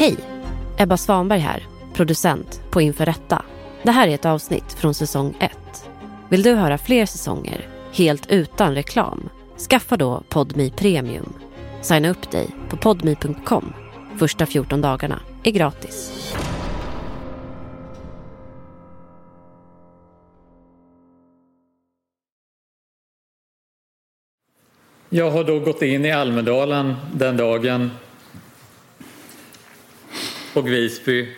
Hej! Ebba Svanberg här, producent på Inför Rätta. Det här är ett avsnitt från säsong 1. Vill du höra fler säsonger, helt utan reklam? Skaffa då Podmi Premium. Signa upp dig på podmi.com. Första 14 dagarna är gratis. Jag har då gått in i Almedalen den dagen och Visby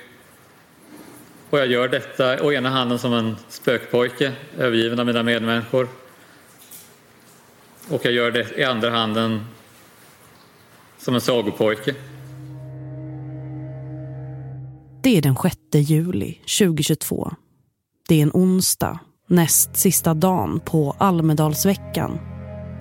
och jag gör detta å ena handen som en spökpojke övergiven av mina medmänniskor och jag gör det i andra handen som en sagopojke. Det är den 6 juli 2022. Det är en onsdag, näst sista dagen på Almedalsveckan.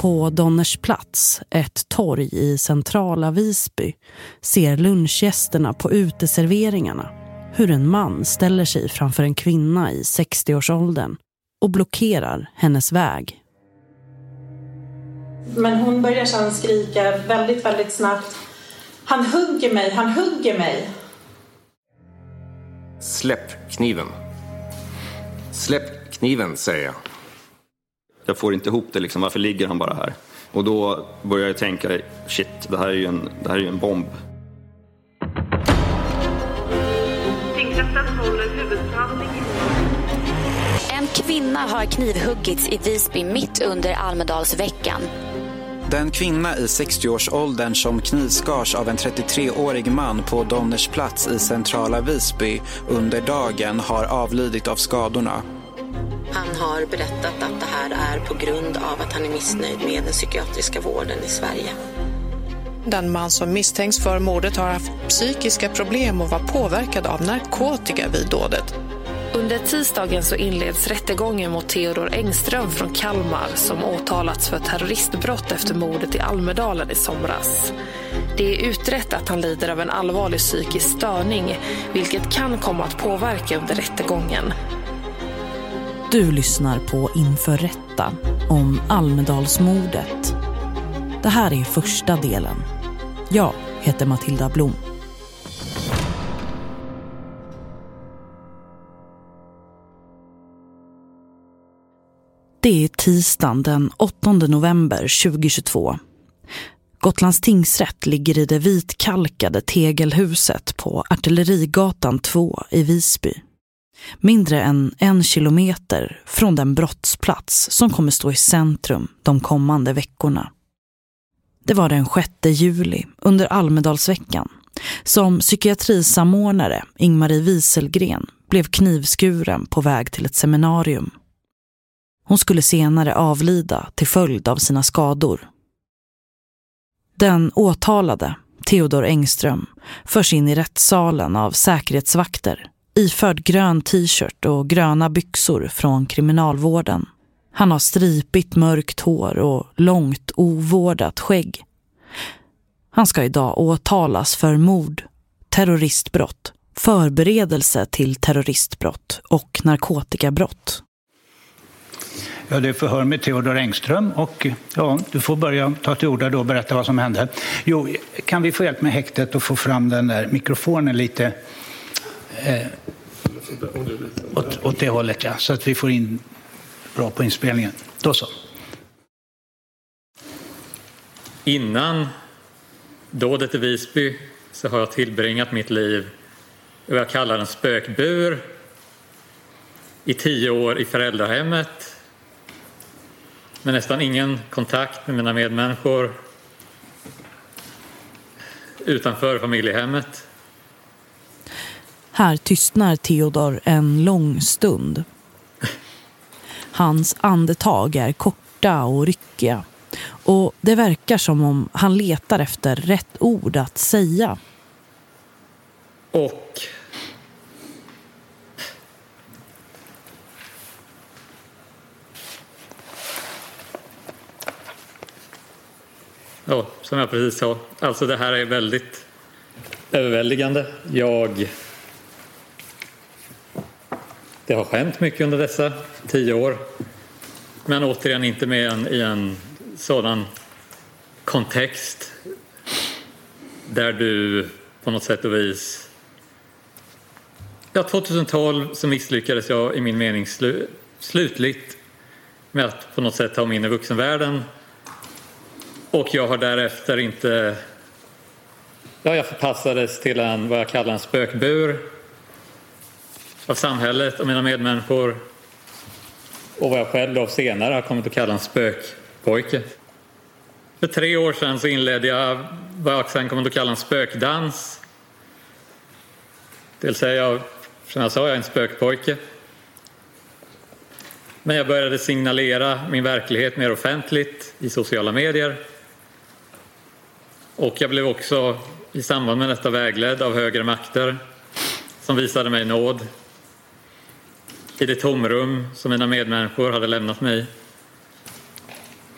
På Donners plats, ett torg i centrala Visby, ser lunchgästerna på uteserveringarna hur en man ställer sig framför en kvinna i 60-årsåldern och blockerar hennes väg. Men hon börjar sedan skrika väldigt, väldigt snabbt. Han hugger mig, han hugger mig. Släpp kniven. Släpp kniven, säger jag. Jag får inte ihop det, liksom. varför ligger han bara här? Och då börjar jag tänka, shit, det här är ju en, det här är ju en bomb. En kvinna har knivhuggits i Visby mitt under Almedalsveckan. Den kvinna i 60-årsåldern som knivskars av en 33-årig man på Donners plats i centrala Visby under dagen har avlidit av skadorna. Han har berättat att det här är på grund av att han är missnöjd med den psykiatriska vården i Sverige. Den man som misstänks för mordet har haft psykiska problem och var påverkad av narkotika vid dådet. Under tisdagen så inleds rättegången mot Theodor Engström från Kalmar som åtalats för terroristbrott efter mordet i Almedalen i somras. Det är utrett att han lider av en allvarlig psykisk störning vilket kan komma att påverka under rättegången. Du lyssnar på Inför rätta om Almedalsmordet. Det här är första delen. Jag heter Matilda Blom. Det är tisdagen den 8 november 2022. Gotlands tingsrätt ligger i det vitkalkade tegelhuset på Artillerigatan 2 i Visby. Mindre än en kilometer från den brottsplats som kommer stå i centrum de kommande veckorna. Det var den 6 juli under Almedalsveckan som psykiatrisamordnare Ingmarie Wieselgren blev knivskuren på väg till ett seminarium. Hon skulle senare avlida till följd av sina skador. Den åtalade, Theodor Engström, förs in i rättssalen av säkerhetsvakter iförd grön t-shirt och gröna byxor från kriminalvården. Han har stripigt mörkt hår och långt ovårdat skägg. Han ska idag åtalas för mord, terroristbrott, förberedelse till terroristbrott och narkotikabrott. Ja, det är förhör med Theodor Engström och ja, du får börja ta till orda då och berätta vad som hände. Jo, kan vi få hjälp med häktet och få fram den där mikrofonen lite eh, åt, åt det hållet, ja, så att vi får in bra på inspelningen. Då så. Innan dådet i Visby så har jag tillbringat mitt liv i vad jag kallar en spökbur i tio år i föräldrahemmet med nästan ingen kontakt med mina medmänniskor utanför familjehemmet. Här tystnar Theodor en lång stund. Hans andetag är korta och ryckiga och det verkar som om han letar efter rätt ord att säga. Och Ja, som jag precis sa. Alltså det här är väldigt överväldigande. Jag... Det har skämt mycket under dessa tio år. Men återigen inte med en, i en sådan kontext där du på något sätt och vis. Ja, 2012 så misslyckades jag i min mening slu, slutligt med att på något sätt ta mig in i vuxenvärlden. Och jag har därefter inte... Ja, jag förpassades till en, vad jag kallar en spökbur av samhället och mina medmänniskor och vad jag själv då senare har kommit att kalla en spökpojke. För tre år sedan så inledde jag vad jag sen kommer att kalla en spökdans. Det vill säga, som jag sa, jag är en spökpojke. Men jag började signalera min verklighet mer offentligt i sociala medier. Och jag blev också i samband med detta vägledd av högre makter som visade mig nåd i det tomrum som mina medmänniskor hade lämnat mig.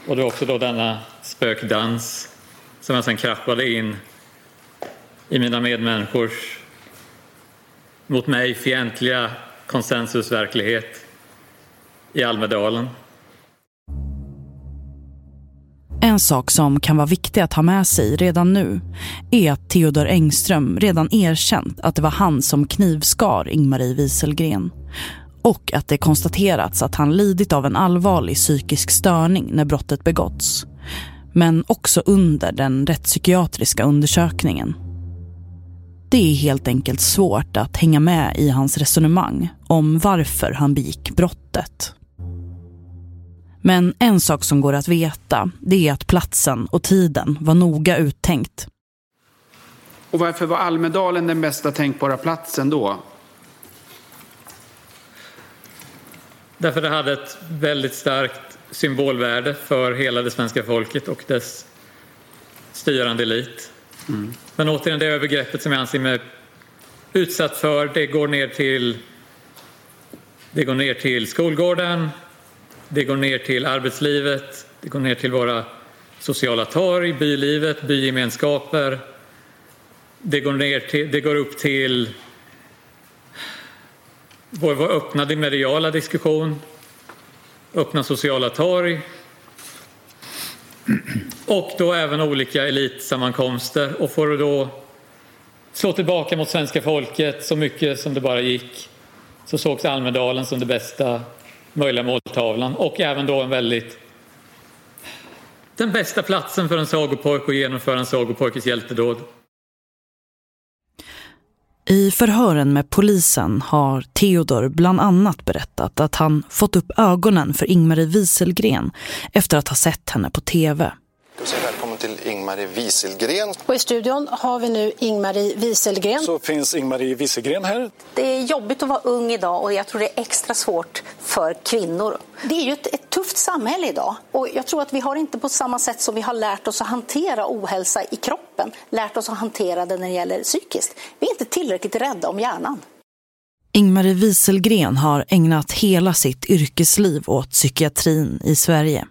Och det var också då denna spökdans som jag sen kraschade in i mina medmänniskors mot mig fientliga konsensusverklighet i Almedalen. En sak som kan vara viktig att ha med sig redan nu är att Theodor Engström redan erkänt att det var han som knivskar Ingmarie Wieselgren och att det konstaterats att han lidit av en allvarlig psykisk störning när brottet begåtts. Men också under den rättspsykiatriska undersökningen. Det är helt enkelt svårt att hänga med i hans resonemang om varför han begick brottet. Men en sak som går att veta det är att platsen och tiden var noga uttänkt. Och varför var Almedalen den bästa tänkbara platsen då? Därför det hade ett väldigt starkt symbolvärde för hela det svenska folket och dess styrande elit. Mm. Men återigen, det övergreppet som jag anser mig utsatt för, det går ner till, det går ner till skolgården, det går ner till arbetslivet, det går ner till våra sociala torg, bylivet, bygemenskaper. Det går, ner till, det går upp till vår, vår öppna mediala diskussion, öppna sociala torg. Och då även olika elitsammankomster. Och får då slå tillbaka mot svenska folket så mycket som det bara gick så sågs Almedalen som det bästa möjliga måltavlan. Och även då en väldigt den bästa platsen för en sagopojke att genomföra en sagopojkes hjältedåd. I förhören med polisen har Theodor bland annat berättat att han fått upp ögonen för Ingmarie Wieselgren efter att ha sett henne på tv. Välkommen till Ingmarie Wieselgren. Och i studion har vi nu Ingmarie Wieselgren. Så finns Ingmarie Wieselgren här. Det är jobbigt att vara ung idag och jag tror det är extra svårt för kvinnor. Det är ju ett, ett, tufft samhälle idag och jag tror att vi har inte på samma sätt som vi har lärt oss att hantera ohälsa i kroppen, lärt oss att hantera det när det gäller psykiskt. Vi är inte tillräckligt rädda om hjärnan. Ingmarie Wieselgren har ägnat hela sitt yrkesliv åt psykiatrin i Sverige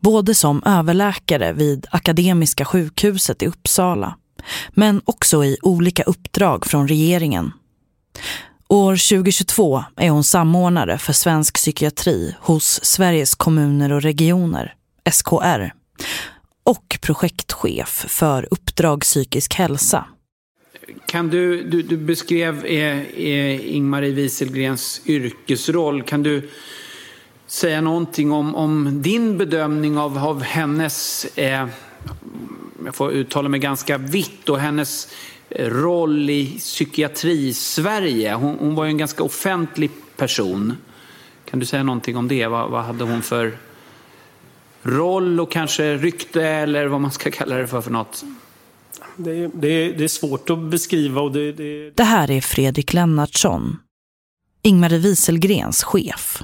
både som överläkare vid Akademiska sjukhuset i Uppsala, men också i olika uppdrag från regeringen. År 2022 är hon samordnare för svensk psykiatri hos Sveriges kommuner och regioner, SKR, och projektchef för Uppdrag psykisk hälsa. Kan du, du, du beskrev eh, eh, Ingmarie Wieselgrens yrkesroll. Kan du säga någonting om, om din bedömning av, av hennes, eh, jag får uttala mig ganska vitt, och hennes roll i psykiatri-Sverige. Hon, hon, var ju en ganska offentlig person. Kan du säga någonting om det? Vad, vad hade hon för roll och kanske rykte eller vad man ska kalla det för för något? Det, det, det är svårt att beskriva. Och det, det... det här är Fredrik Lennartsson, Ingmarie Wieselgrens chef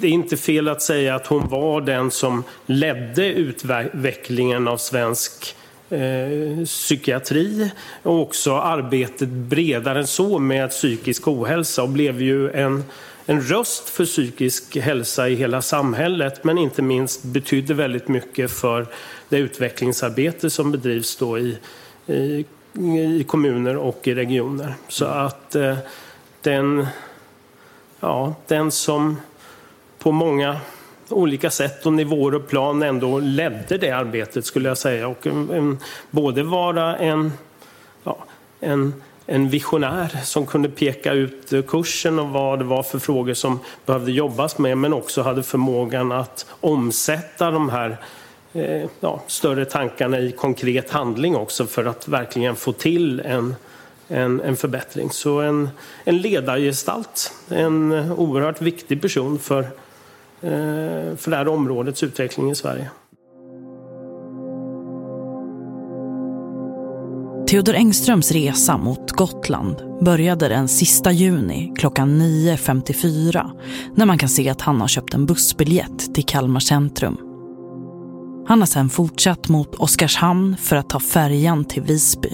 det är inte fel att säga att hon var den som ledde utvecklingen av svensk eh, psykiatri och också arbetet bredare än så med psykisk ohälsa och blev ju en, en röst för psykisk hälsa i hela samhället men inte minst betydde väldigt mycket för det utvecklingsarbete som bedrivs då i, i, i kommuner och i regioner. Så att eh, den, ja, den som på många olika sätt och nivåer och plan ändå ledde det arbetet skulle jag säga. Och en, både vara en en, en visionär som kunde peka ut eh, kursen och vad det var för frågor som behövde jobbas med men också hade förmågan att omsätta de här eh, ja, större tankarna i konkret handling också för att verkligen få till en, en, en förbättring. Så en, en ledargestalt, en eh, oerhört viktig person för, Eh, för det här områdets utveckling i Sverige. Theodor Engströms resa mot Gotland började den sista juni klockan 9.54 när man kan se att han har köpt en bussbiljett till Kalmar centrum. Han har sedan fortsatt mot Oskarshamn för att ta färjan till Visby.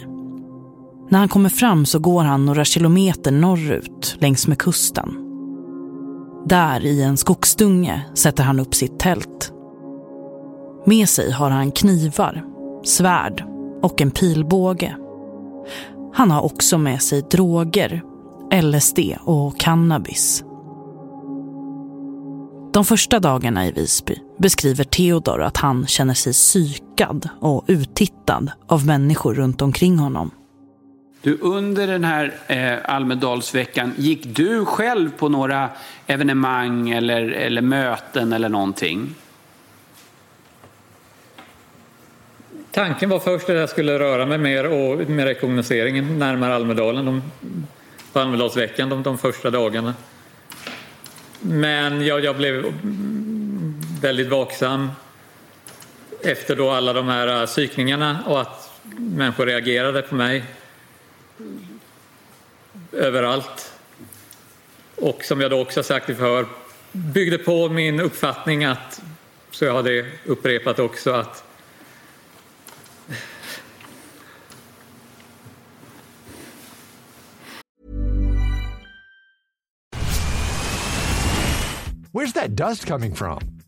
När han kommer fram så går han några kilometer norrut längs med kusten. Där i en skogsdunge sätter han upp sitt tält. Med sig har han knivar, svärd och en pilbåge. Han har också med sig droger, LSD och cannabis. De första dagarna i Visby beskriver Theodor att han känner sig psykad och uttittad av människor runt omkring honom. Du, under den här eh, Almedalsveckan, gick du själv på några evenemang eller, eller möten eller någonting? Tanken var först att jag skulle röra mig mer och med rekognoseringen närmare Almedalen de, på Almedalsveckan de, de första dagarna. Men jag, jag blev väldigt vaksam efter då alla de här eh, psykningarna och att människor reagerade på mig överallt. Och som jag då också sagt i förhör byggde på min uppfattning att, så jag har det upprepat också, att Where's that dust coming from?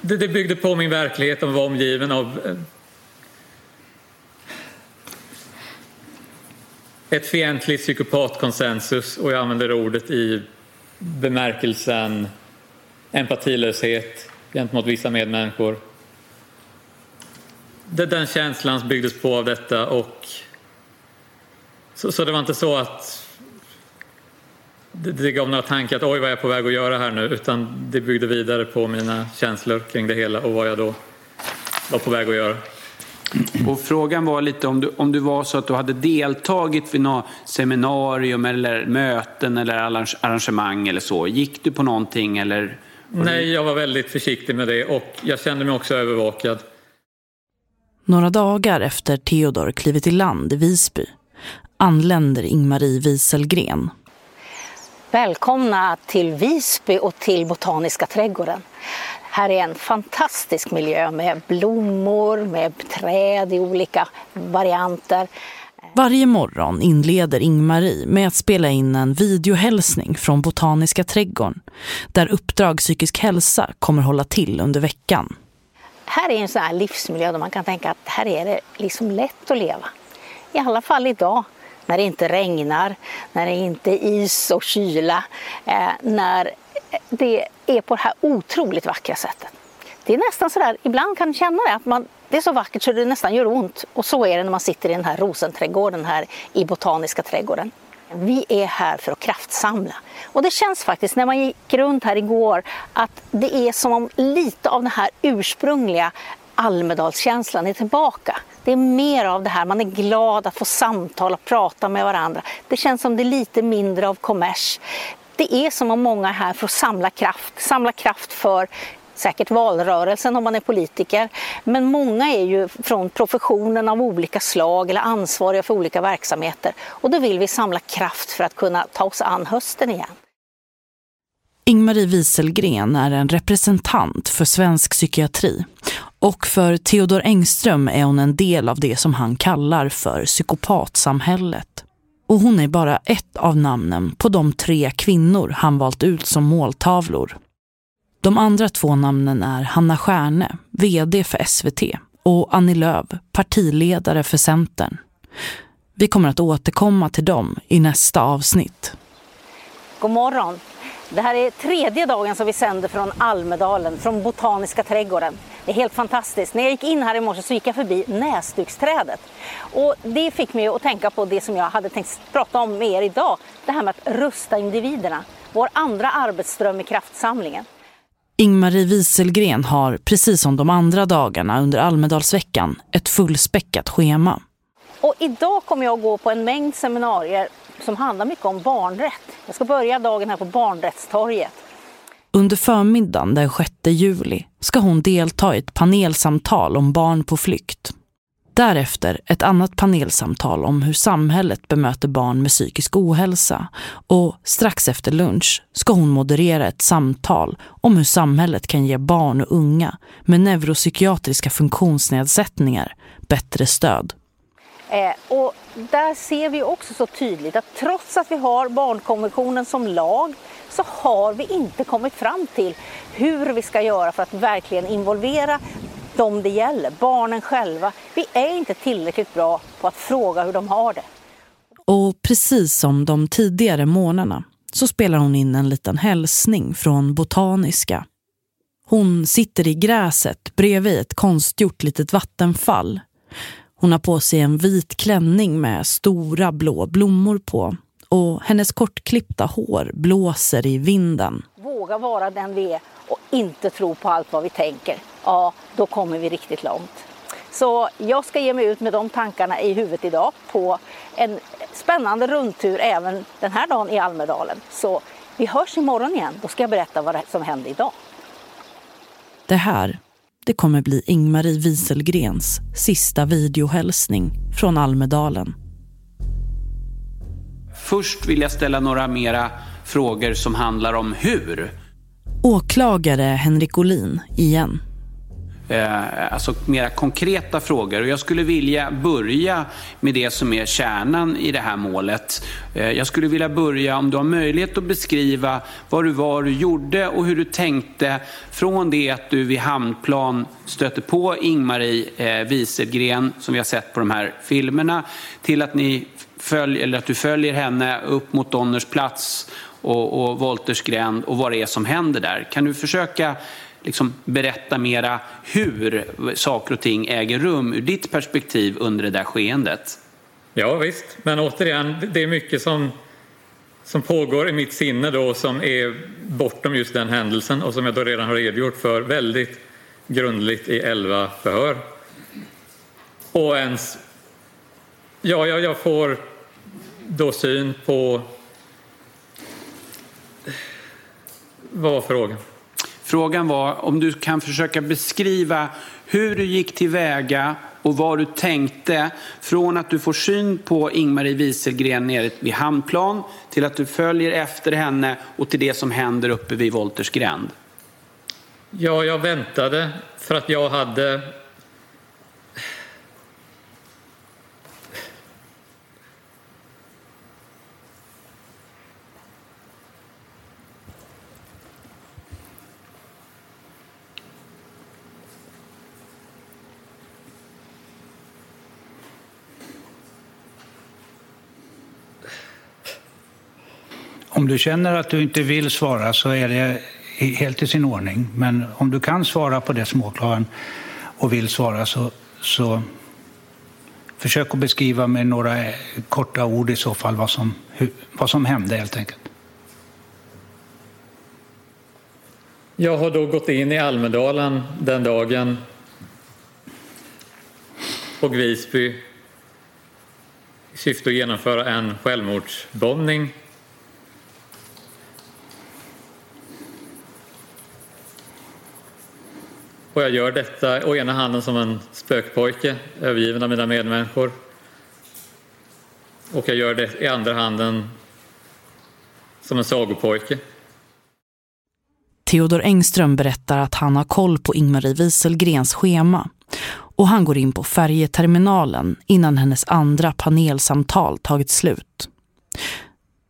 Det, det byggde på min verklighet och var omgiven av eh, ett fientligt psykopatkonsensus och jag använder ordet i bemärkelsen empatilöshet gentemot vissa medmänniskor. Den känslan byggdes på av detta och så, så det var inte så att det, det gav några tankar att oj vad jag är på väg att göra här nu utan det byggde vidare på mina känslor kring det hela och vad jag då var på väg att göra. Och frågan var lite om du, om du var så att du hade deltagit vid något seminarium eller möten eller arrangemang eller så. Gick du på någonting eller? Nej, jag var väldigt försiktig med det och jag kände mig också övervakad. Några dagar efter Theodor klivit i land i Visby anländer Ingmarie Wieselgren Välkomna till Visby och till Botaniska trädgården. Här är en fantastisk miljö med blommor, med träd i olika varianter. Varje morgon inleder Ingmarie med att spela in en videohälsning från Botaniska trädgården där Uppdrag psykisk hälsa kommer hålla till under veckan. Här är en sån här livsmiljö där man kan tänka att här är det liksom lätt att leva. I alla fall idag när det inte regnar, när det inte är is och kyla, eh, när det är på det här otroligt vackra sättet. Det är nästan sådär, ibland kan man känna det, att man, det är så vackert så det nästan gör ont. Och så är det när man sitter i den här rosenträdgården här i Botaniska trädgården. Vi är här för att kraftsamla. Och det känns faktiskt när man gick runt här igår att det är som om lite av den här ursprungliga Almedalskänslan är tillbaka. Det är mer av det här, man är glad att få samtala och prata med varandra. Det känns som det är lite mindre av kommers. Det är som om många är här för att samla kraft, samla kraft för säkert valrörelsen om man är politiker. Men många är ju från professionen av olika slag eller ansvariga för olika verksamheter. Och då vill vi samla kraft för att kunna ta oss an hösten igen. Ingmarie Wieselgren är en representant för svensk psykiatri och för Theodor Engström är hon en del av det som han kallar för psykopatsamhället. Och hon är bara ett av namnen på de tre kvinnor han valt ut som måltavlor. De andra två namnen är Hanna Stjärne, vd för SVT, och Annie Lööf, partiledare för Centern. Vi kommer att återkomma till dem i nästa avsnitt. God morgon. Det här är tredje dagen som vi sänder från Almedalen, från Botaniska trädgården. Det är helt fantastiskt. När jag gick in här i morse så gick jag förbi näsduksträdet. Och det fick mig att tänka på det som jag hade tänkt prata om med er idag. Det här med att rusta individerna. Vår andra arbetsström i kraftsamlingen. Ingmarie Wieselgren har, precis som de andra dagarna under Almedalsveckan, ett fullspäckat schema. Och idag kommer jag att gå på en mängd seminarier som handlar mycket om barnrätt. Jag ska börja dagen här på Barnrättstorget. Under förmiddagen den 6 juli ska hon delta i ett panelsamtal om barn på flykt. Därefter ett annat panelsamtal om hur samhället bemöter barn med psykisk ohälsa och strax efter lunch ska hon moderera ett samtal om hur samhället kan ge barn och unga med neuropsykiatriska funktionsnedsättningar bättre stöd. Eh, och där ser vi också så tydligt att trots att vi har barnkonventionen som lag så har vi inte kommit fram till hur vi ska göra för att verkligen involvera de det gäller, barnen själva. Vi är inte tillräckligt bra på att fråga hur de har det. Och precis som de tidigare månaderna så spelar hon in en liten hälsning från Botaniska. Hon sitter i gräset bredvid ett konstgjort litet vattenfall. Hon har på sig en vit klänning med stora blå blommor på och hennes kortklippta hår blåser i vinden. Våga vara den vi är och inte tro på allt vad vi tänker. Ja, då kommer vi riktigt långt. Så jag ska ge mig ut med de tankarna i huvudet idag på en spännande rundtur även den här dagen i Almedalen. Så vi hörs imorgon igen. Då ska jag berätta vad som hände idag. Det här det kommer bli Ingmarie Wieselgrens sista videohälsning från Almedalen. Först vill jag ställa några mera frågor som handlar om hur. Åklagare Henrik Olin igen. Eh, alltså mera konkreta frågor. Och jag skulle vilja börja med det som är kärnan i det här målet. Eh, jag skulle vilja börja, om du har möjlighet att beskriva vad du var du gjorde och hur du tänkte från det att du vid Hamnplan stötte på Ingmarie eh, Wieselgren, som vi har sett på de här filmerna, till att, ni följ, eller att du följer henne upp mot Donners plats och, och Wolters gränd och vad det är som händer där. Kan du försöka liksom berätta mera hur saker och ting äger rum ur ditt perspektiv under det där skeendet? Ja visst, men återigen, det är mycket som, som pågår i mitt sinne då som är bortom just den händelsen och som jag då redan har redogjort för väldigt grundligt i elva förhör. Och ens, ja, jag, jag får då syn på vad var frågan? Frågan var om du kan försöka beskriva hur du gick tillväga och vad du tänkte från att du får syn på Ingmarie Wieselgren nere vid Hamnplan till att du följer efter henne och till det som händer uppe vid Wolters gränd. Ja, jag väntade för att jag hade Om du känner att du inte vill svara så är det helt i sin ordning. Men om du kan svara på det som åklagaren och vill svara så, så försök att beskriva med några korta ord i så fall vad som, vad som hände helt enkelt. Jag har då gått in i Almedalen den dagen och Visby i syfte att genomföra en självmordsbombning Och jag gör detta å ena handen som en spökpojke, övergiven av mina medmänniskor. Och jag gör det i andra handen som en sagopojke. Theodor Engström berättar att han har koll på Ingmarie Wieselgrens schema och han går in på färjeterminalen innan hennes andra panelsamtal tagit slut.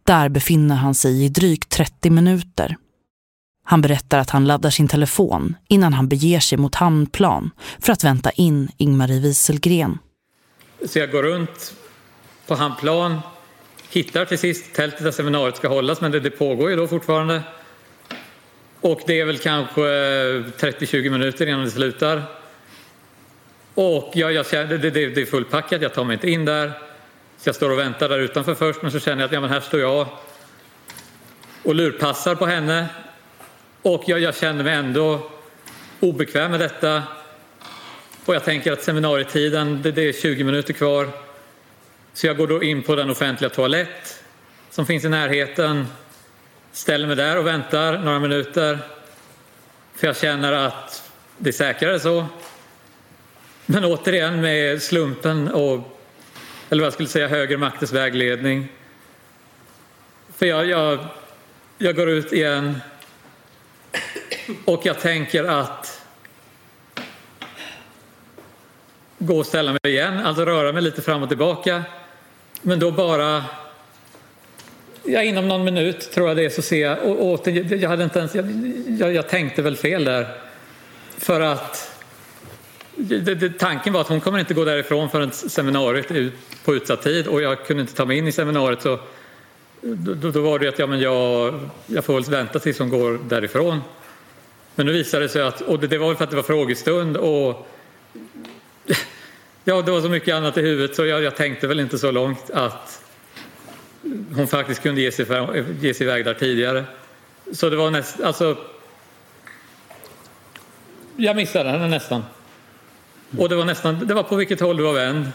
Där befinner han sig i drygt 30 minuter. Han berättar att han laddar sin telefon innan han beger sig mot hamnplan för att vänta in Ingmarie Wieselgren. Så jag går runt på hamnplan, hittar till sist tältet där seminariet ska hållas men det, det pågår ju då fortfarande. Och det är väl kanske eh, 30-20 minuter innan det slutar. Och jag, jag känner, det, det, det är fullpackat, jag tar mig inte in där. Så jag står och väntar där utanför först men så känner jag att ja, men här står jag och lurpassar på henne. Och jag, jag känner mig ändå obekväm med detta. Och jag tänker att seminarietiden, det, det är 20 minuter kvar. Så jag går då in på den offentliga toalett som finns i närheten. Ställer mig där och väntar några minuter. För jag känner att det är säkrare så. Men återigen med slumpen och, eller vad jag skulle säga, högre maktens vägledning. För jag, jag, jag går ut igen och jag tänker att gå och ställa mig igen, alltså röra mig lite fram och tillbaka. Men då bara, ja, inom någon minut tror jag det är, så ser jag, och, och jag hade inte ens, jag, jag, jag tänkte väl fel där. För att det, det, tanken var att hon kommer inte gå därifrån förrän seminariet är på utsatt tid och jag kunde inte ta mig in i seminariet så då, då var det att ja, men jag, jag får väl vänta tills hon går därifrån. Men nu visade det sig att, och det, det var för att det var frågestund och ja, det var så mycket annat i huvudet så jag, jag tänkte väl inte så långt att hon faktiskt kunde ge sig, ge sig iväg där tidigare. Så det var nästan, alltså jag missade henne nästan. Och det var nästan, det var på vilket håll du var vänd.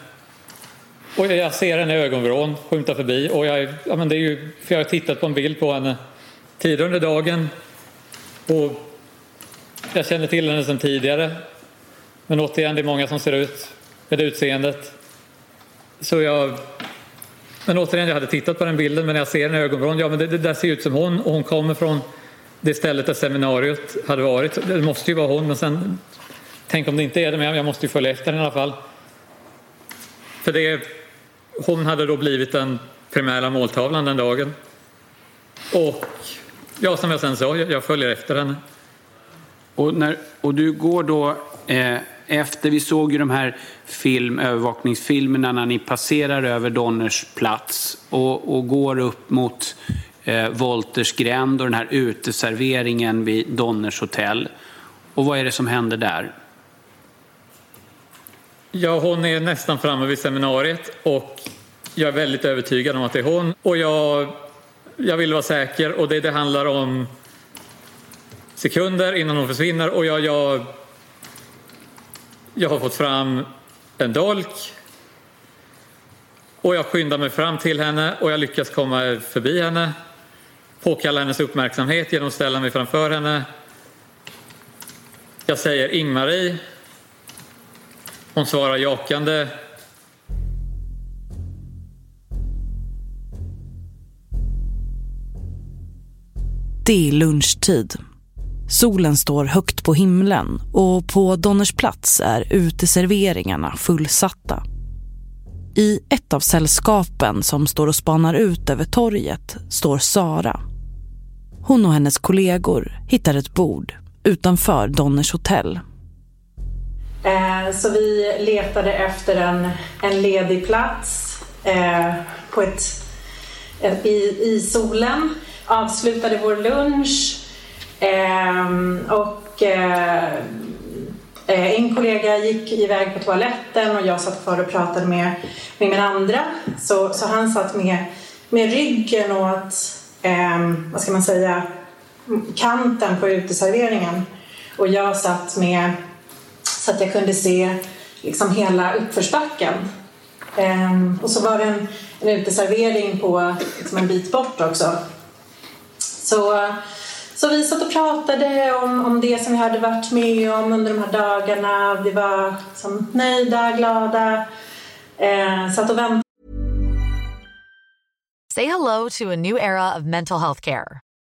Och jag ser henne i ögonvrån skymta förbi och jag, ja, men det är ju, för jag har tittat på en bild på henne tidigare under dagen. Och jag känner till henne sedan tidigare. Men återigen, det är många som ser ut med det utseendet. Så jag... Men återigen, jag hade tittat på den bilden, men när jag ser henne i ögonvrån, ja men det, det där ser ut som hon och hon kommer från det stället där seminariet hade varit. Det måste ju vara hon, men sen tänk om det inte är det, men jag måste ju följa efter henne i alla fall. För det, hon hade då blivit den primära måltavlan den dagen. Och ja, som jag sen sa, jag, följer efter henne. Och, när, och du går då eh, efter, vi såg ju de här film, övervakningsfilmerna när ni passerar över Donners plats och, och går upp mot eh, Wolters gränd och den här uteserveringen vid Donners hotell. Och vad är det som händer där? Ja, hon är nästan framme vid seminariet och jag är väldigt övertygad om att det är hon. Och jag, jag vill vara säker och det, det handlar om sekunder innan hon försvinner och jag, jag, jag har fått fram en dolk och jag skyndar mig fram till henne och jag lyckas komma förbi henne påkalla hennes uppmärksamhet genom att ställa mig framför henne. Jag säger Ingmarie. Hon svarar jakande. Det är lunchtid. Solen står högt på himlen och på Donners plats är uteserveringarna fullsatta. I ett av sällskapen som står och spanar ut över torget står Sara. Hon och hennes kollegor hittar ett bord utanför Donners hotell. Eh, så vi letade efter en, en ledig plats eh, på ett, eh, i, i solen, avslutade vår lunch ehm, eh, och en kollega gick iväg på toaletten och jag satt kvar och pratade med, med min andra. Så, så han satt med, med ryggen åt, eh, vad ska man säga, kanten på uteserveringen. Och jag satt med så att jag kunde se liksom hela uppförsbacken. Um, och så var det en, en uteservering på liksom en bit bort också. Så, så vi satt och pratade om, om det som vi hade varit med om under de här dagarna. Vi var liksom nöjda, glada. Uh, satt och väntade. Say hello to a new era of mental health care.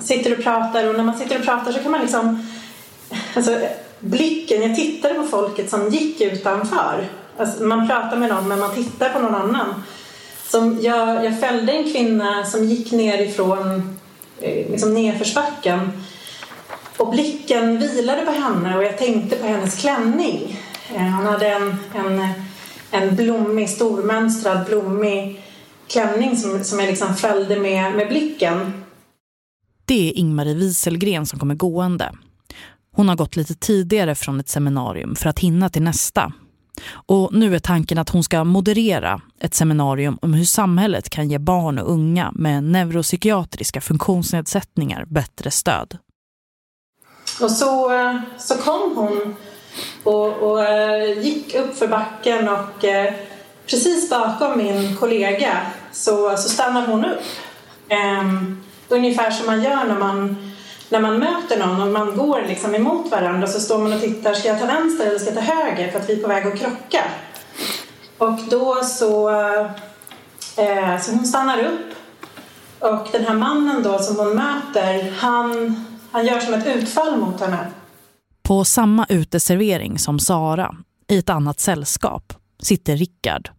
sitter och pratar och när man sitter och pratar så kan man liksom alltså, blicken, jag tittade på folket som gick utanför. Alltså, man pratar med någon men man tittar på någon annan. Som jag, jag fällde en kvinna som gick nerifrån eh, liksom nedförsbacken. Och blicken vilade på henne och jag tänkte på hennes klänning. Eh, hon hade en, en, en blommig, stormönstrad blommig klänning som, som jag liksom följde med, med blicken. Det är Ingmarie Wieselgren som kommer gående. Hon har gått lite tidigare från ett seminarium för att hinna till nästa. Och nu är tanken att hon ska moderera ett seminarium om hur samhället kan ge barn och unga med neuropsykiatriska funktionsnedsättningar bättre stöd. Och så, eh, så kom hon och, och eh, gick upp för backen och eh, precis bakom min kollega så, så stannade hon upp. Um, ungefär som man gör när man, när man möter någon och man går liksom emot varandra så står man och tittar, ska jag ta vänster eller ska jag ta höger för att vi är på väg att krocka? Och då så, eh, så hon stannar upp och den här mannen då som hon möter, han, han gör som ett utfall mot henne. På samma uteservering som Sara, i ett annat sällskap, sitter Rickard.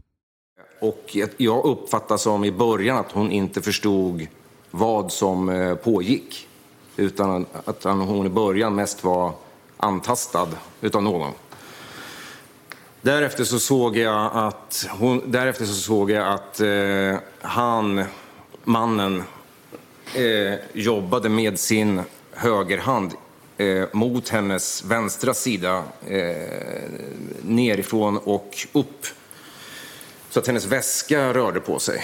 Och jag uppfattar som i början att hon inte förstod vad som eh, pågick. Utan att hon i början mest var antastad utav någon. Därefter så såg jag att, hon, därefter så såg jag att eh, han, mannen, eh, jobbade med sin högerhand eh, mot hennes vänstra sida eh, nerifrån och upp. Så att hennes väska rörde på sig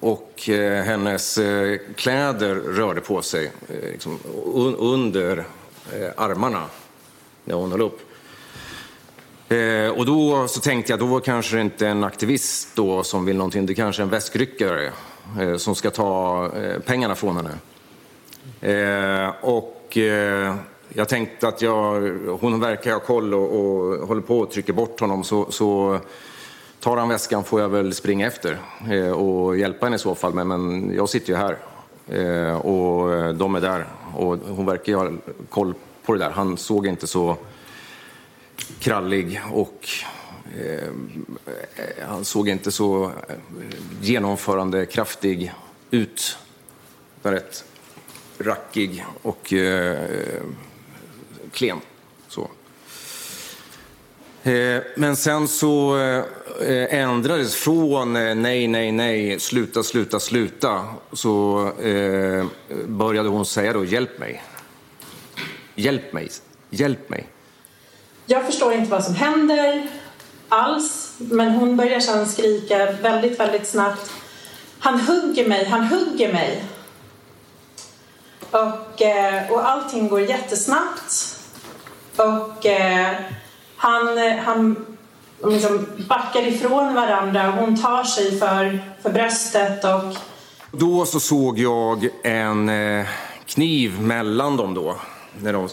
och eh, hennes eh, kläder rörde på sig eh, liksom, under armarna när hon höll upp. Och då så tänkte jag, då var kanske inte en aktivist då som vill någonting, det kanske är en väskryckare som ska ta pengarna från henne. och jag tänkte att jag, hon verkar ha koll och, och håller på att trycka bort honom så, så tar han väskan får jag väl springa efter eh, och hjälpa henne i så fall. Men, jag sitter ju här eh, och de är där och hon verkar ju ha koll på det där. Han såg inte så krallig och eh, han såg inte så genomförandekraftig ut. Rätt rackig och klen. Eh, men sen så eh, ändrades från eh, nej, nej, nej, sluta, sluta, sluta. Så började hon säga då hjälp mig. Hjälp mig, hjälp mig. Jag förstår inte vad som händer alls. Men hon börjar sedan skrika väldigt, väldigt snabbt. Han hugger mig, han hugger mig. Och, och allting går jättesnabbt. Och han, eh, han liksom backar ifrån varandra och hon tar sig för, för bröstet. Och... Då så såg jag en eh, kniv mellan dem då. När de,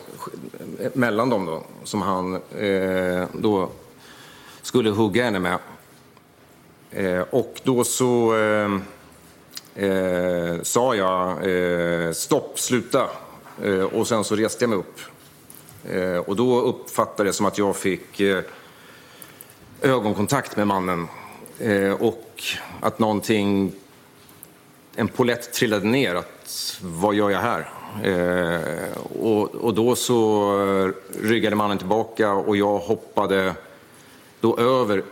mellan dem då, som han eh, då skulle hugga henne med. Eh, och då så eh, eh sa jag eh, stopp, sluta. Eh, och sen så reste jag mig upp Eh, och då uppfattade jag det som att jag fick eh, ögonkontakt med mannen eh, och att någonting, en polett trillade ner. Att, vad gör jag här? Och, och då så ryggade mannen tillbaka och jag hoppade då över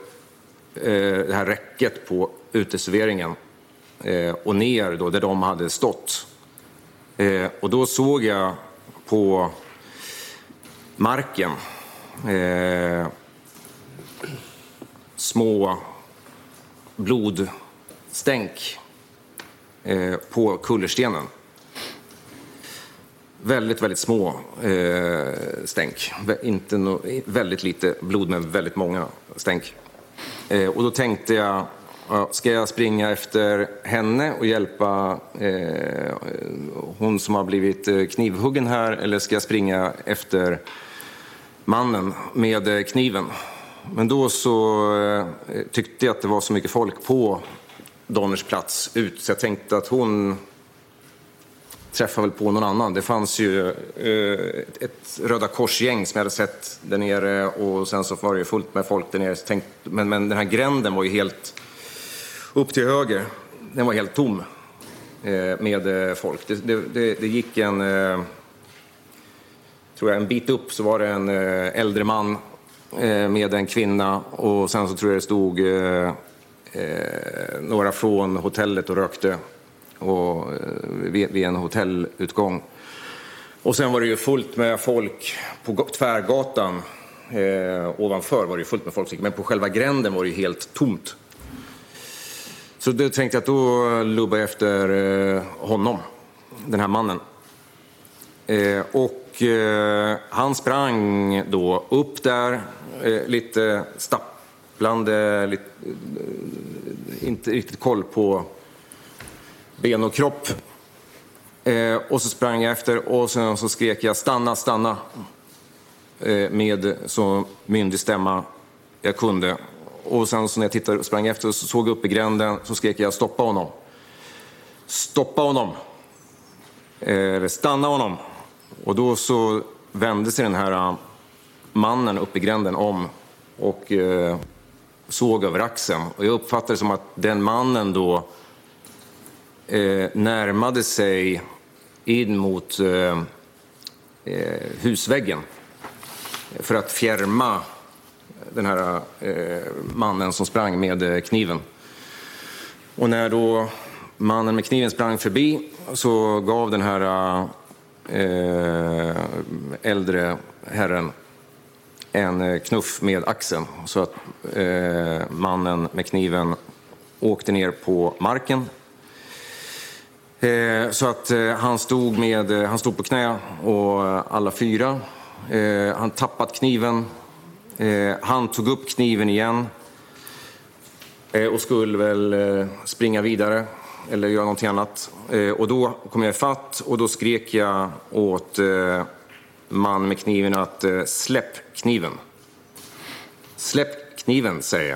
det här räcket på uteserveringen och ner då där de hade stått. Och då såg jag på marken eh, små blodstänk eh, på kullerstenen. Väldigt, väldigt små eh, stänk. Inte no, väldigt lite blod, men väldigt många stänk. Eh, och då tänkte jag, ska jag springa efter henne och hjälpa eh, hon som har blivit eh, knivhuggen här, eller ska jag springa efter mannen med eh, kniven? Men då så eh, tyckte jag att det var så mycket folk på Donners plats ut, så jag tänkte att hon träffar väl på någon annan. Det fanns ju eh, ett Röda Korsgäng som jag hade sett där nere och sen så var det ju fullt med folk där nere. Tänkte, men, men den här gränden var ju helt upp till höger. Den var helt tom eh, med eh, folk. Det, det, det, det gick en, eh, tror jag, en bit upp så var det en eh, äldre man eh, med en kvinna och sen så tror jag det stod eh, några från hotellet och rökte och, vid, vid en hotellutgång. Och sen var det ju fullt med folk på Tvärgatan. Eh, ovanför var det ju fullt med folk, men på själva gränden var det ju helt tomt. Så då tänkte jag att då lubbade jag efter eh, honom, den här mannen. Eh, och eh, han sprang då upp där, eh, lite stapplande, lite, eh, inte riktigt koll på ben och kropp. Eh, och så sprang jag efter och sen så skrek jag stanna, stanna. Eh, med så myndig stämma jag kunde. Och sen så när jag tittade sprang efter så såg jag upp i gränden så skrek jag stoppa honom. Stoppa honom. Eh, stanna honom. Och då så vände sig den här äh, mannen upp i gränden om och eh, såg över axeln. Och jag uppfattade det som att den mannen då eh, närmade sig in mot eh, husväggen för att fjärma den här eh, mannen som sprang med eh, kniven. Och när då mannen med kniven sprang förbi så gav den här eh, äldre herren en eh, knuff med axeln så att eh, mannen med kniven åkte ner på marken Eh, så att eh, han, stod med, eh, han stod på knä och alla fyra. Eh, han tappat kniven. Eh, han tog upp kniven igen och skulle väl springa vidare eller göra någonting annat. Eh, och då kom jag fatt och då skrek jag åt eh, man med kniven att eh, släpp kniven. Släpp kniven, säger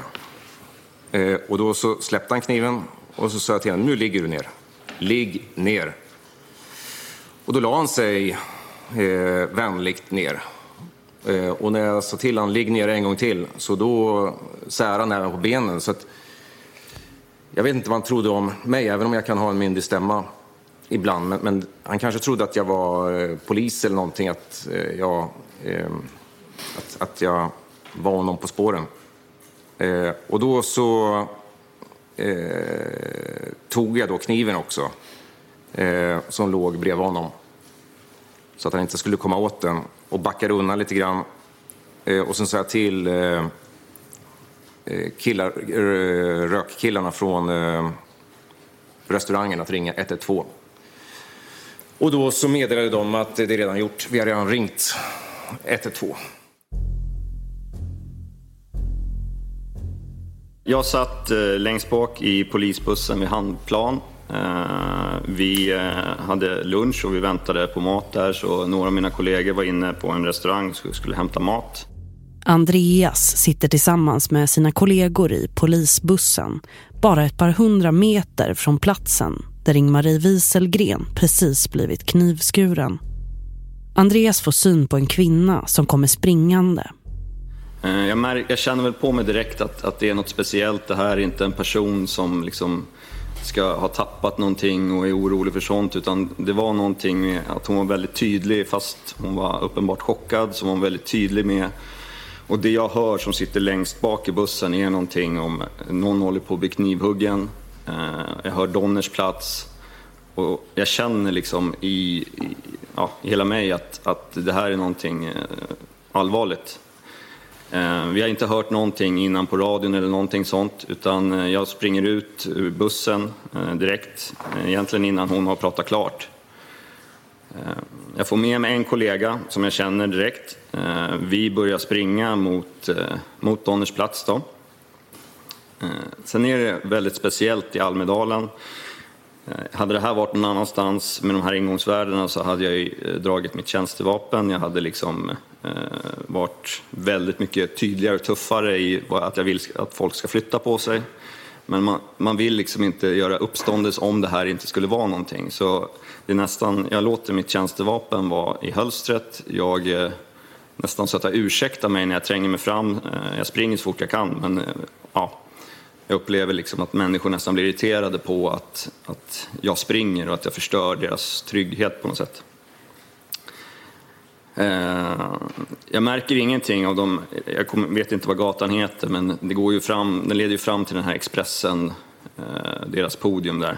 jag. och då så släppte han kniven och så sa jag till honom, nu ligger du ner ligg ner. Och då la han sig eh, vänligt ner. Eh, och när jag sa till honom, ligg ner en gång till, så då särade han även på benen. Så att, jag vet inte vad han trodde om mig, även om jag kan ha en myndig stämma ibland. Men, men han kanske trodde att jag var eh, polis eller någonting, att, eh, jag, eh, att, att jag var honom på spåren. Eh, och då så eh, tog jag då kniven också, eh, som låg bredvid honom. Så att han inte skulle komma åt den och backade undan lite grann. Eh, och sen sa jag till eh, Eh, killar, eh, rökkillarna från eh, restaurangen att ringa 112. Och då så meddelade de att det är redan gjort. Vi har redan ringt 112. Jag satt längst bak i polisbussen vid Handplan. Vi hade lunch och vi väntade på mat där så några av mina kollegor var inne på en restaurang och skulle hämta mat. Andreas sitter tillsammans med sina kollegor i polisbussen bara ett par hundra meter från platsen där Ingmarie Wieselgren precis blivit knivskuren. Andreas får syn på en kvinna som kommer springande eh, jag, mär, jag, känner väl på mig direkt att, att det är något speciellt. Det här är inte en person som liksom ska ha tappat någonting och är orolig för sånt. Utan det var någonting med att hon var väldigt tydlig fast hon var uppenbart chockad. Så var hon väldigt tydlig med. Och det jag hör som sitter längst bak i bussen är någonting om någon håller på att bli knivhuggen. Eh, jag hör Donners plats. och jag känner liksom i, i, ja, i hela mig att, att det här är någonting eh, allvarligt. Eh, vi har inte hört någonting innan på radion eller någonting sånt utan eh, jag springer ut ur bussen direkt, egentligen innan hon har pratat klart. Eh, jag får med mig en kollega som jag känner direkt. Eh, vi börjar springa mot, eh, mot Donners plats. Då. Sen är det väldigt speciellt i Almedalen. Hade det här varit någon annanstans med de här ingångsvärdena så hade jag dragit mitt tjänstevapen. Jag hade liksom varit väldigt mycket tydligare och tuffare i att jag vill att folk ska flytta på sig. Men man, man vill liksom inte göra uppståndelse om det här inte skulle vara någonting. Så det är nästan, jag låter mitt tjänstevapen vara i hölstret. Jag eh, nästan så att jag ursäktar mig när jag tränger mig fram. Eh, jag springer så fort jag kan, men eh, ja, jag upplever liksom att människor nästan blir irriterade på att, att jag springer och att jag förstör deras trygghet på något sätt. Eh, jag märker ingenting av dem, jag vet inte vad gatan heter, men det går ju fram, den leder ju fram till den här Expressen, eh, deras podium där.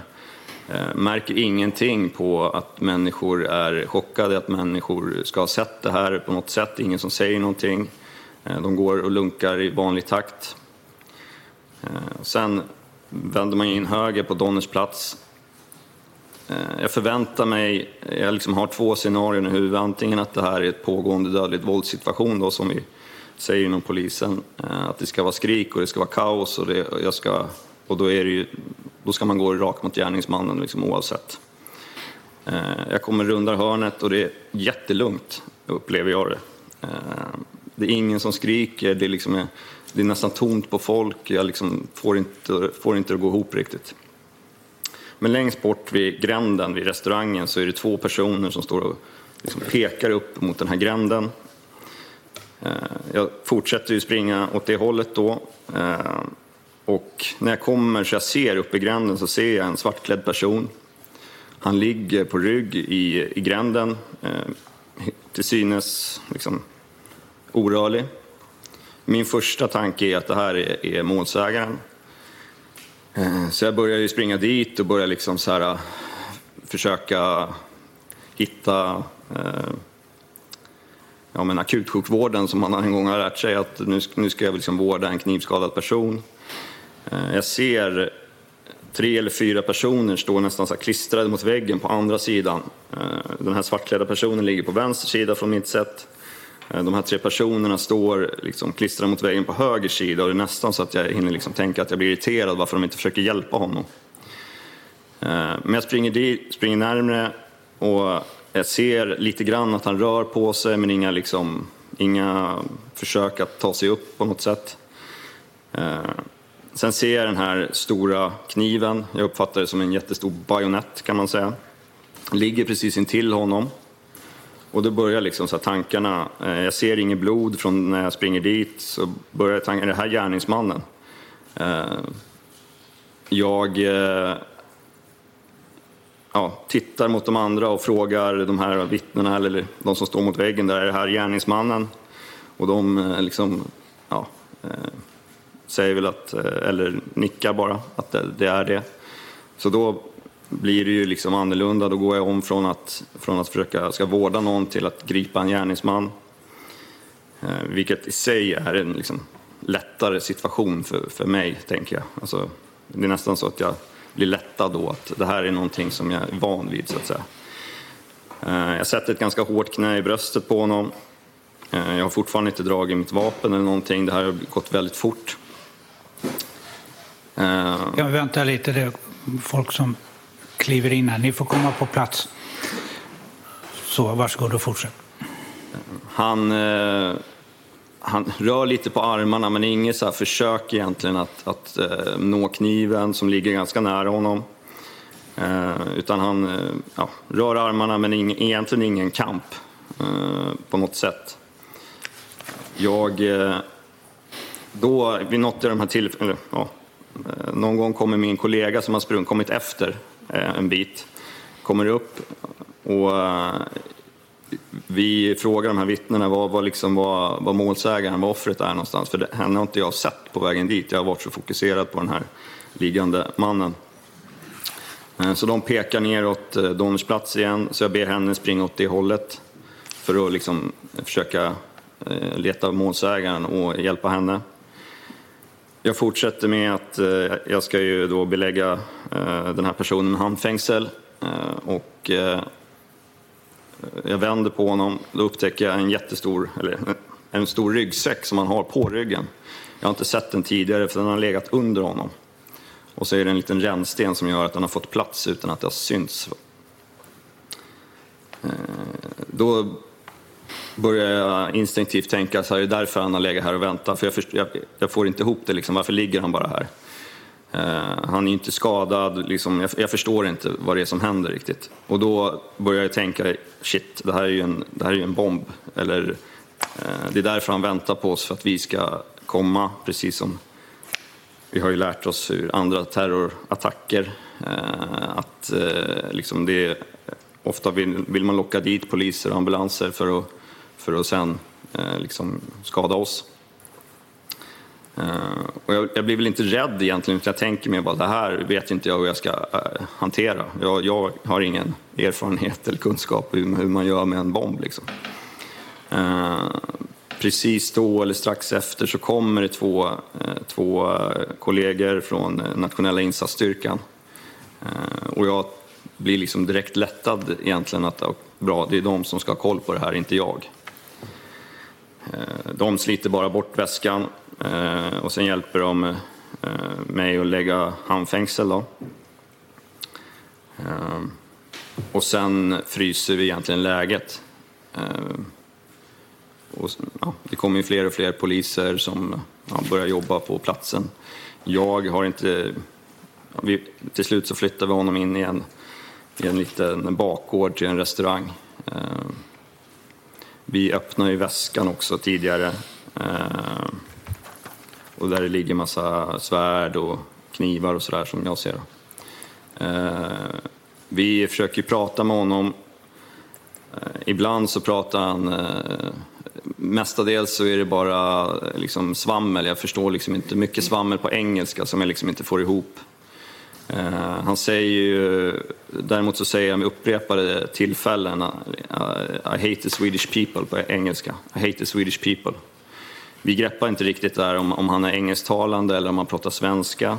Eh, märker ingenting på att människor är chockade, att människor ska ha sett det här på något sätt, ingen som säger någonting. Eh, de går och lunkar i vanlig takt. Eh, sen vänder man in höger på Donners plats jag förväntar mig, jag liksom har två scenarier i huvudet. Antingen att det här är ett pågående dödligt våldssituation då, som vi säger inom polisen. Att det ska vara skrik och det ska vara kaos och, det, jag ska, och då, är det ju, då ska man gå rakt mot gärningsmannen liksom, oavsett. Eh, jag kommer runda hörnet och det är jättelugnt, upplever jag det. Eh, det är ingen som skriker, det är, liksom, det är nästan tomt på folk. Jag liksom får, inte, får inte det att gå ihop riktigt. Men längst bort vid gränden, vid restaurangen, så är det två personer som står och liksom pekar upp mot den här gränden. Eh, jag fortsätter ju springa åt det hållet då. Och när jag kommer så jag ser upp i gränden så ser jag en svartklädd person. Han ligger på rygg i, i gränden, eh, till synes liksom orörlig. Min första tanke är att det här är, är målsägaren. Eh, så jag börjar ju springa dit och börjar liksom så här, eh, försöka hitta eh, ja, men akutsjukvården som man en gång har lärt sig att nu, nu ska jag liksom vårda en knivskadad person. Eh, jag ser tre eller fyra personer stå nästan så klistrade mot väggen på andra sidan. Eh, den här svartklädda personen ligger på vänster sida från mitt sätt. Eh, de här tre personerna står liksom klistrade mot väggen på höger sida och det är nästan så att jag hinner liksom tänka att jag blir irriterad varför de inte försöker hjälpa honom. Men jag springer, dit, springer närmre och jag ser lite grann att han rör på sig men inga, liksom, inga försök att ta sig upp på något sätt. Sen ser jag den här stora kniven, jag uppfattar det som en jättestor bajonett kan man säga. Ligger precis intill honom. Och då börjar liksom så tankarna, eh, jag ser inget blod från när jag springer dit, så börjar tankarna, är det här gärningsmannen? Eh, jag eh, ja, tittar mot de andra och frågar de här vittnena, eller de som står mot väggen, där är det här gärningsmannen? Och de liksom, ja, säger väl att, eh, eller nickar bara, att det är det. Så då blir det ju liksom annorlunda. Då går jag om från att, från att försöka ska vårda någon till att gripa en gärningsman. Eh, vilket i sig är en liksom lättare situation för, för mig, tänker jag. Alltså, det är nästan så att jag blir lättad då, att det här är någonting som jag är van vid, så att säga. Eh, jag sätter ett ganska hårt knä i bröstet på honom. Eh, jag har fortfarande inte dragit mitt vapen eller någonting. Det här har gått väldigt fort. Jag väntar lite, det är folk som kliver in här. Ni får komma på plats. Så, varsågod och fortsätt. Han, eh, han rör lite på armarna men inget så försök egentligen att, att eh, nå kniven som ligger ganska nära honom. Eh, utan han eh, ja, rör armarna men ing, egentligen ingen kamp eh, på något sätt. Jag, eh, då, vid något av de här tillfällena, ja, Eh, någon gång kommer min kollega som har sprungit, kommit efter eh, en bit, kommer upp och eh, vi frågar de här vittnena vad, vad, liksom, vad, vad målsägaren, vad offret är någonstans. För det, henne har inte jag sett på vägen dit. Jag har varit så fokuserad på den här liggande mannen. Så de pekar neråt Donners plats igen, så jag ber henne springa åt det hållet för att liksom försöka leta målsägaren och hjälpa henne. Jag fortsätter med att eh, jag ska ju då belägga eh, den här personen med handfängsel eh, och jag vänder på honom. Då upptäcker jag en jättestor, eller en stor ryggsäck som han har på ryggen. Jag har inte sett den tidigare för den har legat under honom. Och så är det en liten rännsten som gör att den har fått plats utan att det har synts. Då börjar jag instinktivt tänka så här, det är därför han har legat här och väntat. För jag, först, jag, jag, får inte ihop det, liksom. varför ligger han bara här? Eh, han är ju inte skadad, liksom, jag, jag, förstår inte vad det är som händer riktigt. Och då börjar jag tänka, shit, det här är ju en, det här är en bomb. Eller, eh, det är därför han väntar på oss, för att vi ska komma, precis som vi har ju lärt oss ur andra terrorattacker eh, att eh, liksom det, ofta vill, vill, man locka dit poliser och ambulanser för att, för att sen eh, liksom skada oss. Uh, och jag, jag, blir väl inte rädd egentligen, utan jag tänker mig bara det här vet inte jag hur jag ska uh, hantera. Jag, jag, har ingen erfarenhet eller kunskap hur, hur man gör med en bomb. Liksom. Uh, precis då eller strax efter så kommer det två, två kollegor från nationella insatsstyrkan. och jag blir liksom direkt lättad egentligen att bra, det är de som ska ha koll på det här, inte jag. Eh, de sliter bara bort väskan eh, och sen hjälper de eh, mig att lägga handfängsel. Då. Och sen fryser vi egentligen läget. Och, ja, det kommer ju fler och fler poliser som ja, börjar jobba på platsen. Jag har inte... Ja, vi, till slut så flyttar vi honom in i en, i en liten bakgård till en restaurang. Vi öppnade ju väskan också tidigare. Eh, och där det ligger massa svärd och knivar och sådär som jag ser eh, Vi försöker prata med honom. Eh, ibland så pratar han eh, Mestadels så är det bara eh, liksom svammel, jag förstår liksom inte mycket svammel på engelska som jag liksom inte får ihop. Eh, han säger ju, däremot så säger han med upprepade tillfällen eh, I hate the Swedish people på engelska. I hate the Swedish people vi greppar inte riktigt där om, om han är engelsktalande eller om han pratar svenska.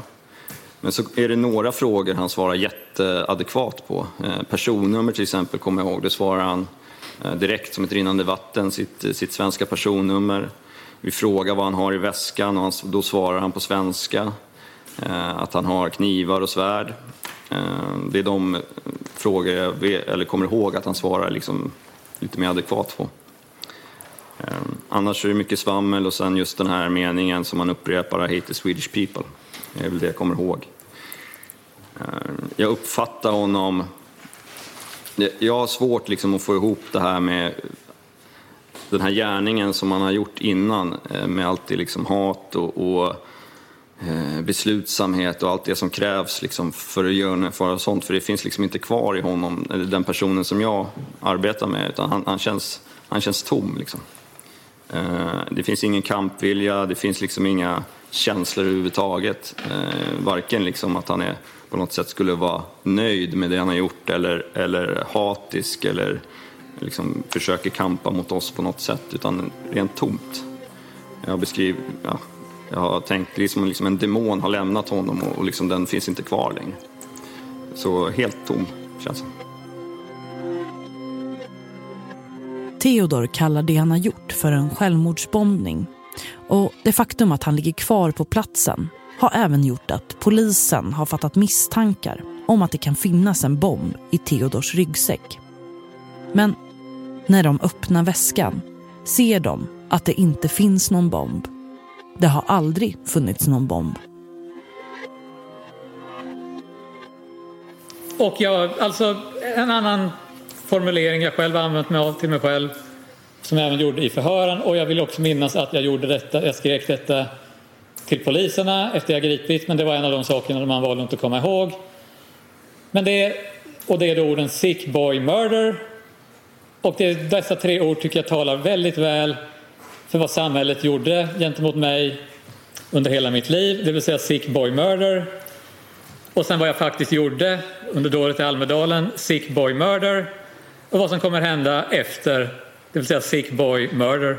Men så är det några frågor han svarar jätteadekvat på. Eh, personnummer till exempel, kommer jag ihåg, det svarar han direkt som ett rinnande vatten, sitt, sitt svenska personnummer. Vi frågar vad han har i väskan och han, då svarar han på svenska. Eh, att han har knivar och svärd. Eh, det är de eh, frågor jag vet, eller kommer ihåg att han svarar liksom lite mer adekvat på. Annars är det mycket svammel och sen just den här meningen som han upprepar, I hate the Swedish people. Det är väl det jag kommer ihåg. Jag uppfattar honom... Jag har svårt liksom att få ihop det här med den här gärningen som han har gjort innan med allt det liksom hat och, och Eh, beslutsamhet och allt det som krävs liksom för att genomföra sånt. För det finns liksom inte kvar i honom, eller den personen som jag arbetar med, utan han, han känns, han känns tom. Liksom. Eh, det finns ingen kampvilja, det finns liksom inga känslor överhuvudtaget. Eh, varken liksom att han är, på något sätt skulle vara nöjd med det han har gjort eller, eller hatisk eller liksom försöker kampa mot oss på något sätt, utan rent tomt. Jag beskriver, ja, jag har tänkt liksom, liksom en demon har lämnat honom och, och liksom den finns inte kvar längre. Så helt tom känns det. Theodor kallar det han har gjort för en självmordsbombning. Och det faktum att han ligger kvar på platsen har även gjort att polisen har fattat misstankar om att det kan finnas en bomb i Theodors ryggsäck. Men när de öppnar väskan ser de att det inte finns någon bomb. Det har aldrig funnits någon bomb. Och jag, alltså en annan formulering jag själv använt mig av till mig själv som jag även gjorde i förhören och jag vill också minnas att jag gjorde detta, jag skrek detta till poliserna efter jag gripit men det var en av de sakerna man valde inte att komma ihåg. Men det, och det är då orden sick boy murder och det, dessa tre ord tycker jag talar väldigt väl för vad samhället gjorde gentemot mig under hela mitt liv, det vill säga sick boy murder. Och sen vad jag faktiskt gjorde under dådet i Almedalen, Sick Boy Murder och vad som kommer hända efter, det vill säga Sick Boy Murder.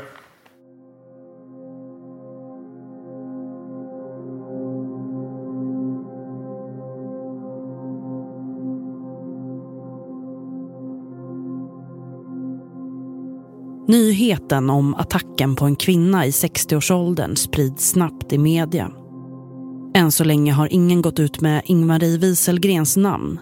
Nyheten om attacken på en kvinna i 60-årsåldern sprids snabbt i media. Än så länge har ingen gått ut med Ingmarie Wieselgrens namn.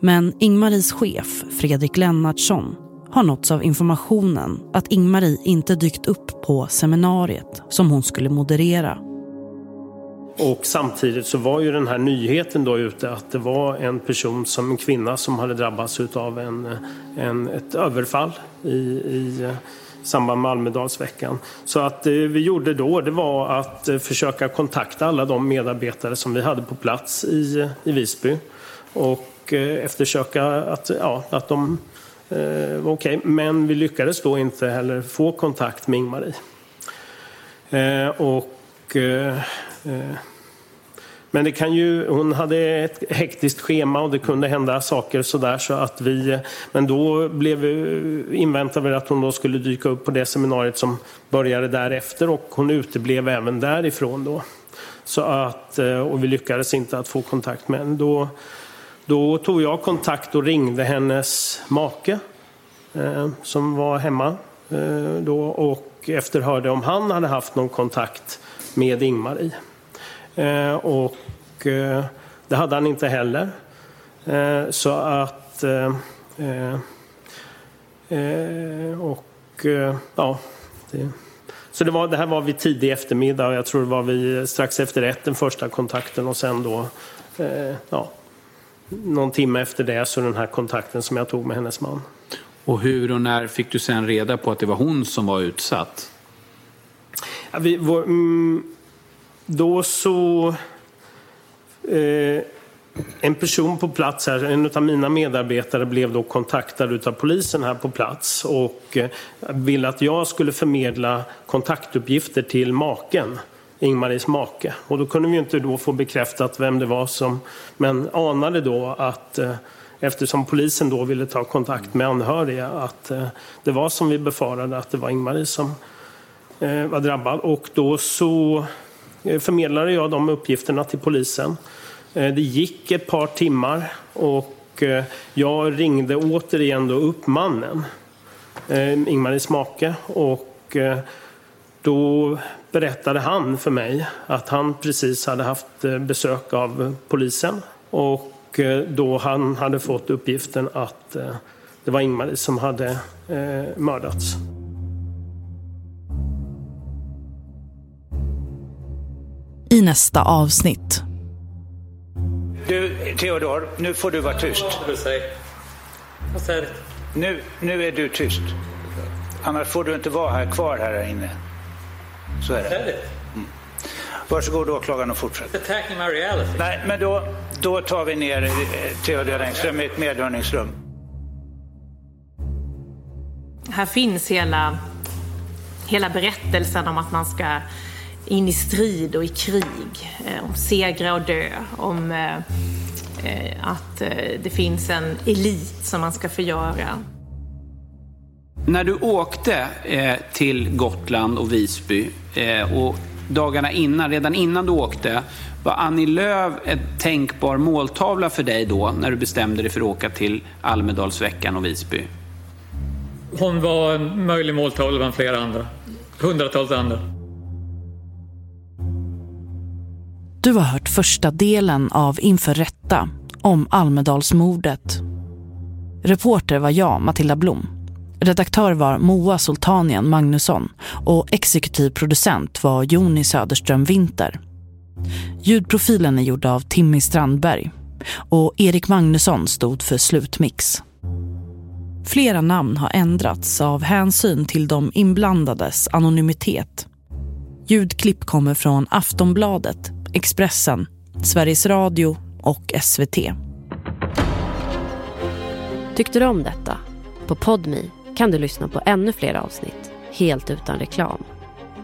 Men Ingmaries chef, Fredrik Lennartsson, har nåtts av informationen att Ingmarie inte dykt upp på seminariet som hon skulle moderera. Och samtidigt så var ju den här nyheten då ute att det var en person, som en kvinna som hade drabbats av en, en, ett överfall i, i eh, samband med Almedalsveckan. Så att det vi gjorde då det var att eh, försöka kontakta alla de medarbetare som vi hade på plats i, i Visby och eftersöka att, ja, att de eh, var okej. Okay. Men vi lyckades då inte heller få kontakt med Ingmarie. Eh, och eh Eh, men det kan ju, hon hade ett hektiskt schema och det kunde hända saker sådär så att vi, men då blev, eh, inväntade vi att hon då skulle dyka upp på det seminariet som började därefter och hon uteblev även därifrån då. Så att, eh, och vi lyckades inte att få kontakt med henne. Då, då tog jag kontakt och ringde hennes make eh, som var hemma eh, då och efterhörde om han hade haft någon kontakt med Ingmarie. Eh, och eh, det hade han inte heller. Eh, så att... och ja... Det, så det, var, det här var vid tidig eftermiddag och jag tror det var vid, strax efter ett den första kontakten och sen då ja, någon timme efter det så den här kontakten som jag tog med hennes man. Och hur och när fick du sen reda på att det var hon som var utsatt? Ja, vi, vår, mm, då så... Eh, en person på plats här, en av mina medarbetare blev då kontaktad av polisen här på plats och eh, ville att jag skulle förmedla kontaktuppgifter till maken, Ingmaris make. Och då kunde vi inte då få bekräftat vem det var som, men anade då att eh, eftersom polisen då ville ta kontakt med anhöriga att eh, det var som vi befarade att det var Ingmarie som var drabbad och då så Eh, förmedlade jag de uppgifterna till polisen. Eh, det gick ett par timmar och eh, jag ringde återigen då upp mannen, Ingmaris make. Och då berättade han för mig att han precis hade haft besök av polisen och då han hade fått uppgiften att det var Ingmarie som hade mördats. I nästa avsnitt. Du, Theodor, nu får du vara tyst. Vad säger du? Nu, nu är du tyst. Annars får du inte vara här kvar här inne. Så är det. Mm. Varsågod åklagaren och fortsätt. Attacking my reality. Nej, men då, då tar vi ner eh, Theodor Engström i ett medhörningsrum. Här finns hela, hela berättelsen om att man ska in i strid och i krig, eh, om segra och dö, om eh, eh, att det finns en elit som man ska förgöra. När du åkte till Gotland och Visby och dagarna innan, redan innan du åkte, var Annie Lööf en tänkbar måltavla för dig då när du bestämde dig för att åka till Almedalsveckan och Visby? Hon var en möjlig måltavla bland flera andra. Hundratals andra. Du har hört första delen av Inför rätta om Almedalsmordet. Reporter var jag, Matilda Blom. Redaktör var Moa Sultanian Magnusson och exekutiv producent var Joni Söderström Winter. Ljudprofilen är gjord av Timmy Strandberg och Erik Magnusson stod för slutmix. Flera namn har ändrats av hänsyn till de inblandades anonymitet. Ljudklipp kommer från Aftonbladet, Expressen, Sveriges Radio och SVT. Tyckte du om detta? På Podmi kan du lyssna på ännu fler avsnitt, helt utan reklam.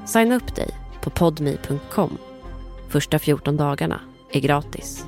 Signa upp dig på podmi.com. Första 14 dagarna är gratis.